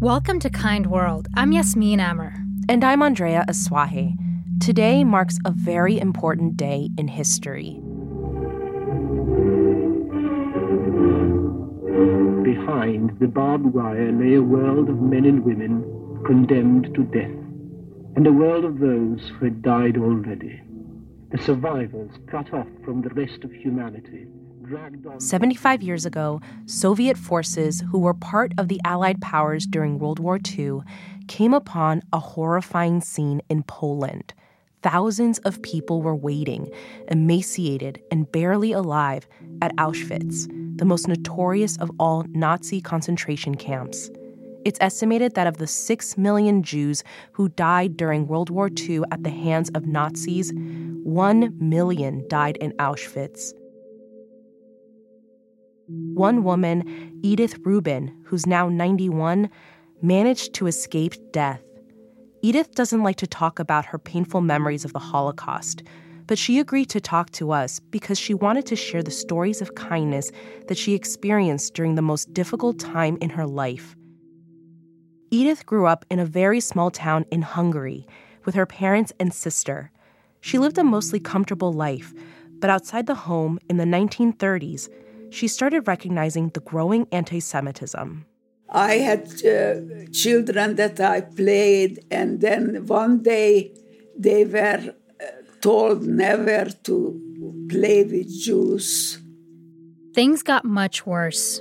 Welcome to Kind World. I'm Yasmin Amer. And I'm Andrea Asuaje. Today marks a very important day in history. Behind the barbed wire lay a world of men and women condemned to death, and a world of those who had died already, the survivors cut off from the rest of humanity 75 years ago, Soviet forces who were part of the Allied powers during World War II came upon a horrifying scene in Poland. Thousands of people were waiting, emaciated and barely alive, at Auschwitz, the most notorious of all Nazi concentration camps. It's estimated that of the 6 million Jews who died during World War II at the hands of Nazis, 1 million died in Auschwitz. One woman, Edith Rubin, who's now 91, managed to escape death. Edith doesn't like to talk about her painful memories of the Holocaust, but she agreed to talk to us because she wanted to share the stories of kindness that she experienced during the most difficult time in her life. Edith grew up in a very small town in Hungary with her parents and sister. She lived a mostly comfortable life, but outside the home in the 1930s, she started recognizing the growing anti Semitism. I had uh, children that I played, and then one day they were uh, told never to play with Jews. Things got much worse.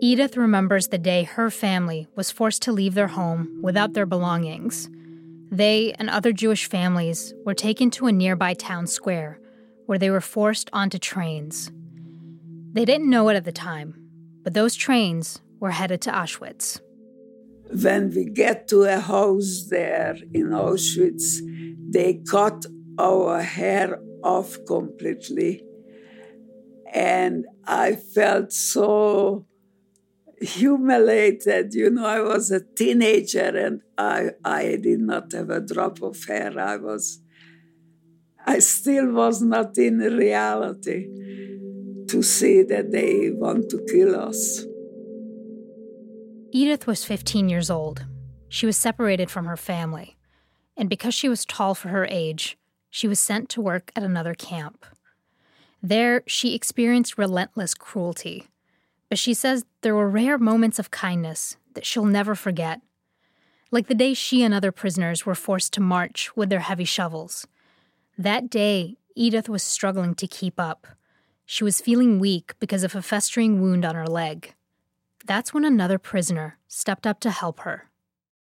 Edith remembers the day her family was forced to leave their home without their belongings. They and other Jewish families were taken to a nearby town square where they were forced onto trains. They didn't know it at the time, but those trains were headed to Auschwitz. When we get to a house there in Auschwitz, they cut our hair off completely. And I felt so humiliated. You know, I was a teenager and I, I did not have a drop of hair. I was, I still was not in reality to see that they want to kill us. Edith was 15 years old. She was separated from her family, and because she was tall for her age, she was sent to work at another camp. There, she experienced relentless cruelty, but she says there were rare moments of kindness that she'll never forget. Like the day she and other prisoners were forced to march with their heavy shovels. That day, Edith was struggling to keep up. She was feeling weak because of a festering wound on her leg. That's when another prisoner stepped up to help her.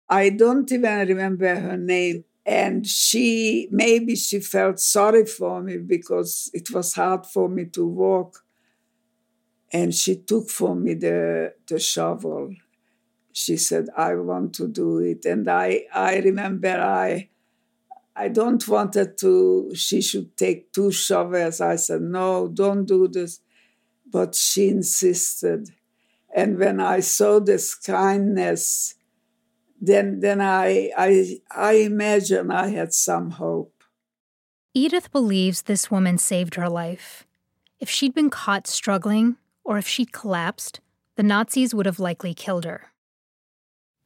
I don't even remember her name. And she, maybe she felt sorry for me because it was hard for me to walk. And she took for me the, the shovel. She said, I want to do it. And I, I remember I, I don't want her to, she should take two shovels. I said, no, don't do this. But she insisted. And when I saw this kindness, then, then I, I, I imagine I had some hope. Edith believes this woman saved her life. If she'd been caught struggling, or if she'd collapsed, the Nazis would have likely killed her.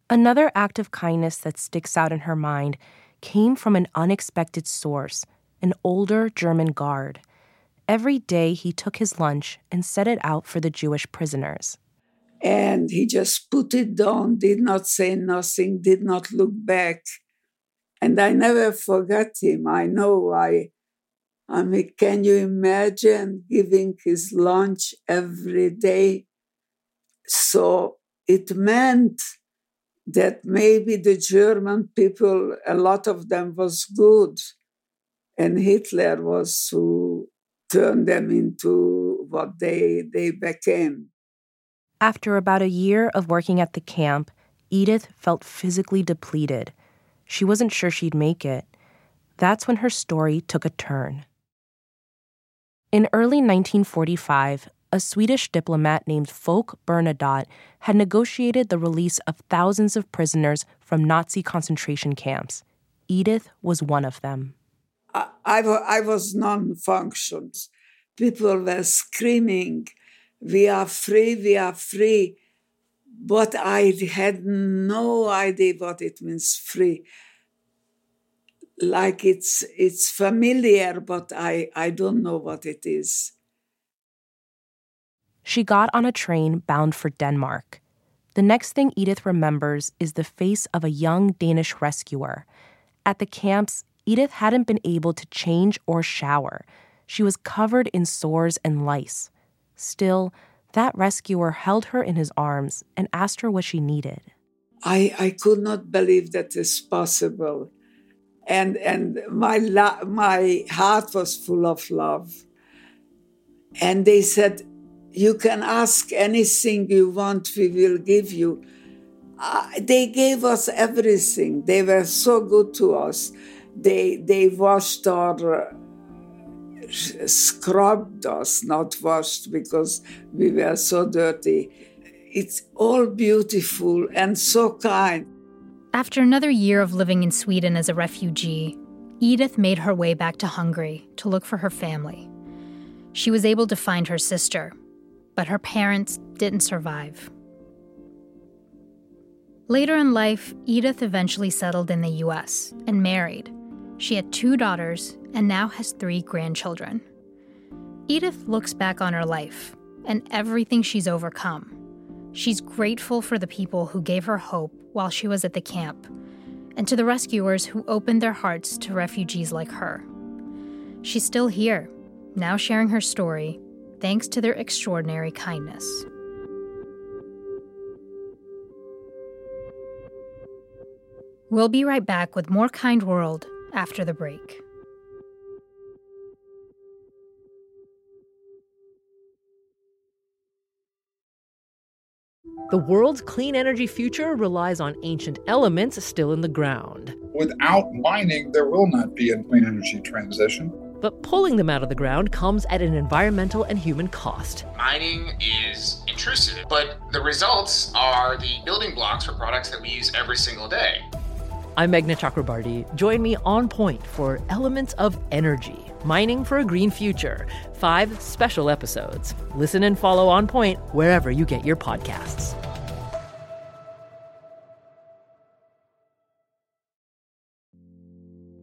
Another act of kindness that sticks out in her mind came from an unexpected source an older German guard. Every day he took his lunch and set it out for the Jewish prisoners. And he just put it down, did not say nothing, did not look back. And I never forgot him. I know I I mean, can you imagine giving his lunch every day? So it meant that maybe the German people, a lot of them was good, and Hitler was who turned them into what they, they became. After about a year of working at the camp, Edith felt physically depleted. She wasn't sure she'd make it. That's when her story took a turn. In early 1945, a Swedish diplomat named Folke Bernadotte had negotiated the release of thousands of prisoners from Nazi concentration camps. Edith was one of them. I, I, I was non functions. People were screaming, We are free, we are free. but I had no idea what it means free. Like it's it's familiar, but I, I don't know what it is. She got on a train bound for Denmark. The next thing Edith remembers is the face of a young Danish rescuer. At the camps, Edith hadn't been able to change or shower. She was covered in sores and lice. Still, that rescuer held her in his arms and asked her what she needed. I, I could not believe that is possible. And, and my, la- my heart was full of love. And they said, You can ask anything you want, we will give you. Uh, they gave us everything. They were so good to us. They, they washed our scrubbed us, not washed because we were so dirty. It's all beautiful and so kind. After another year of living in Sweden as a refugee, Edith made her way back to Hungary to look for her family. She was able to find her sister, but her parents didn't survive. Later in life, Edith eventually settled in the US and married. She had two daughters and now has three grandchildren. Edith looks back on her life and everything she's overcome. She's grateful for the people who gave her hope while she was at the camp, and to the rescuers who opened their hearts to refugees like her. She's still here, now sharing her story, thanks to their extraordinary kindness. We'll be right back with more Kind World after the break. The world's clean energy future relies on ancient elements still in the ground. Without mining, there will not be a clean energy transition. But pulling them out of the ground comes at an environmental and human cost. Mining is intrusive, but the results are the building blocks for products that we use every single day. I'm Meghna Chakrabarti. Join me on point for Elements of Energy Mining for a Green Future. Five special episodes. Listen and follow On Point wherever you get your podcasts.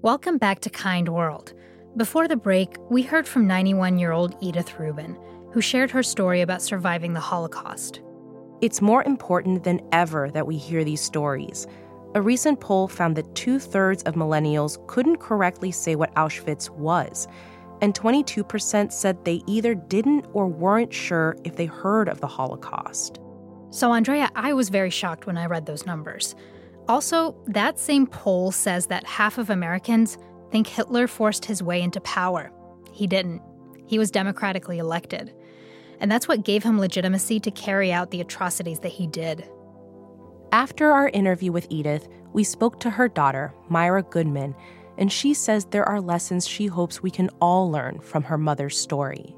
Welcome back to Kind World. Before the break, we heard from 91 year old Edith Rubin, who shared her story about surviving the Holocaust. It's more important than ever that we hear these stories. A recent poll found that two thirds of millennials couldn't correctly say what Auschwitz was, and 22% said they either didn't or weren't sure if they heard of the Holocaust. So, Andrea, I was very shocked when I read those numbers. Also, that same poll says that half of Americans think Hitler forced his way into power. He didn't. He was democratically elected. And that's what gave him legitimacy to carry out the atrocities that he did. After our interview with Edith, we spoke to her daughter, Myra Goodman, and she says there are lessons she hopes we can all learn from her mother's story.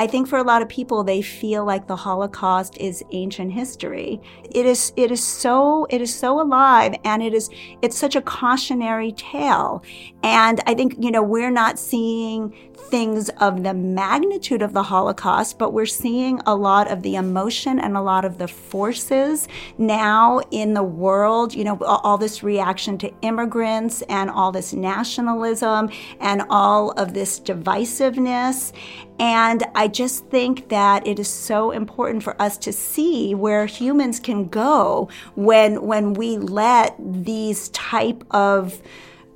I think for a lot of people, they feel like the Holocaust is ancient history. It is, it is so, it is so alive and it is, it's such a cautionary tale. And I think, you know, we're not seeing things of the magnitude of the Holocaust, but we're seeing a lot of the emotion and a lot of the forces now in the world, you know, all this reaction to immigrants and all this nationalism and all of this divisiveness. And I just think that it is so important for us to see where humans can go when when we let these type of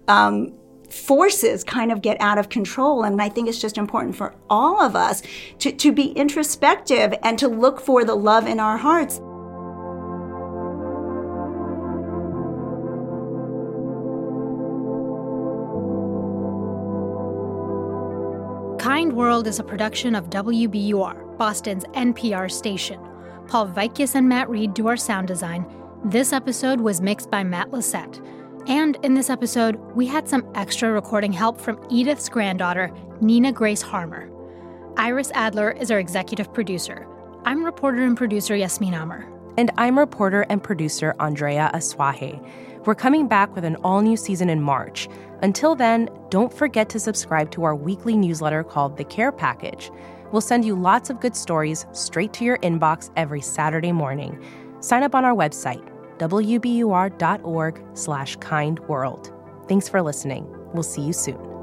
um, forces kind of get out of control. And I think it's just important for all of us to, to be introspective and to look for the love in our hearts. Kind World is a production of WBUR, Boston's NPR station. Paul Vaitkus and Matt Reed do our sound design. This episode was mixed by Matt Lisette. And in this episode, we had some extra recording help from Edith's granddaughter, Nina Grace Harmer. Iris Adler is our executive producer. I'm reporter and producer Yasmin Amer. And I'm reporter and producer Andrea Asuaje. We're coming back with an all new season in March. Until then, don't forget to subscribe to our weekly newsletter called The Care Package. We'll send you lots of good stories straight to your inbox every Saturday morning. Sign up on our website, wbur.org slash kindworld. Thanks for listening. We'll see you soon.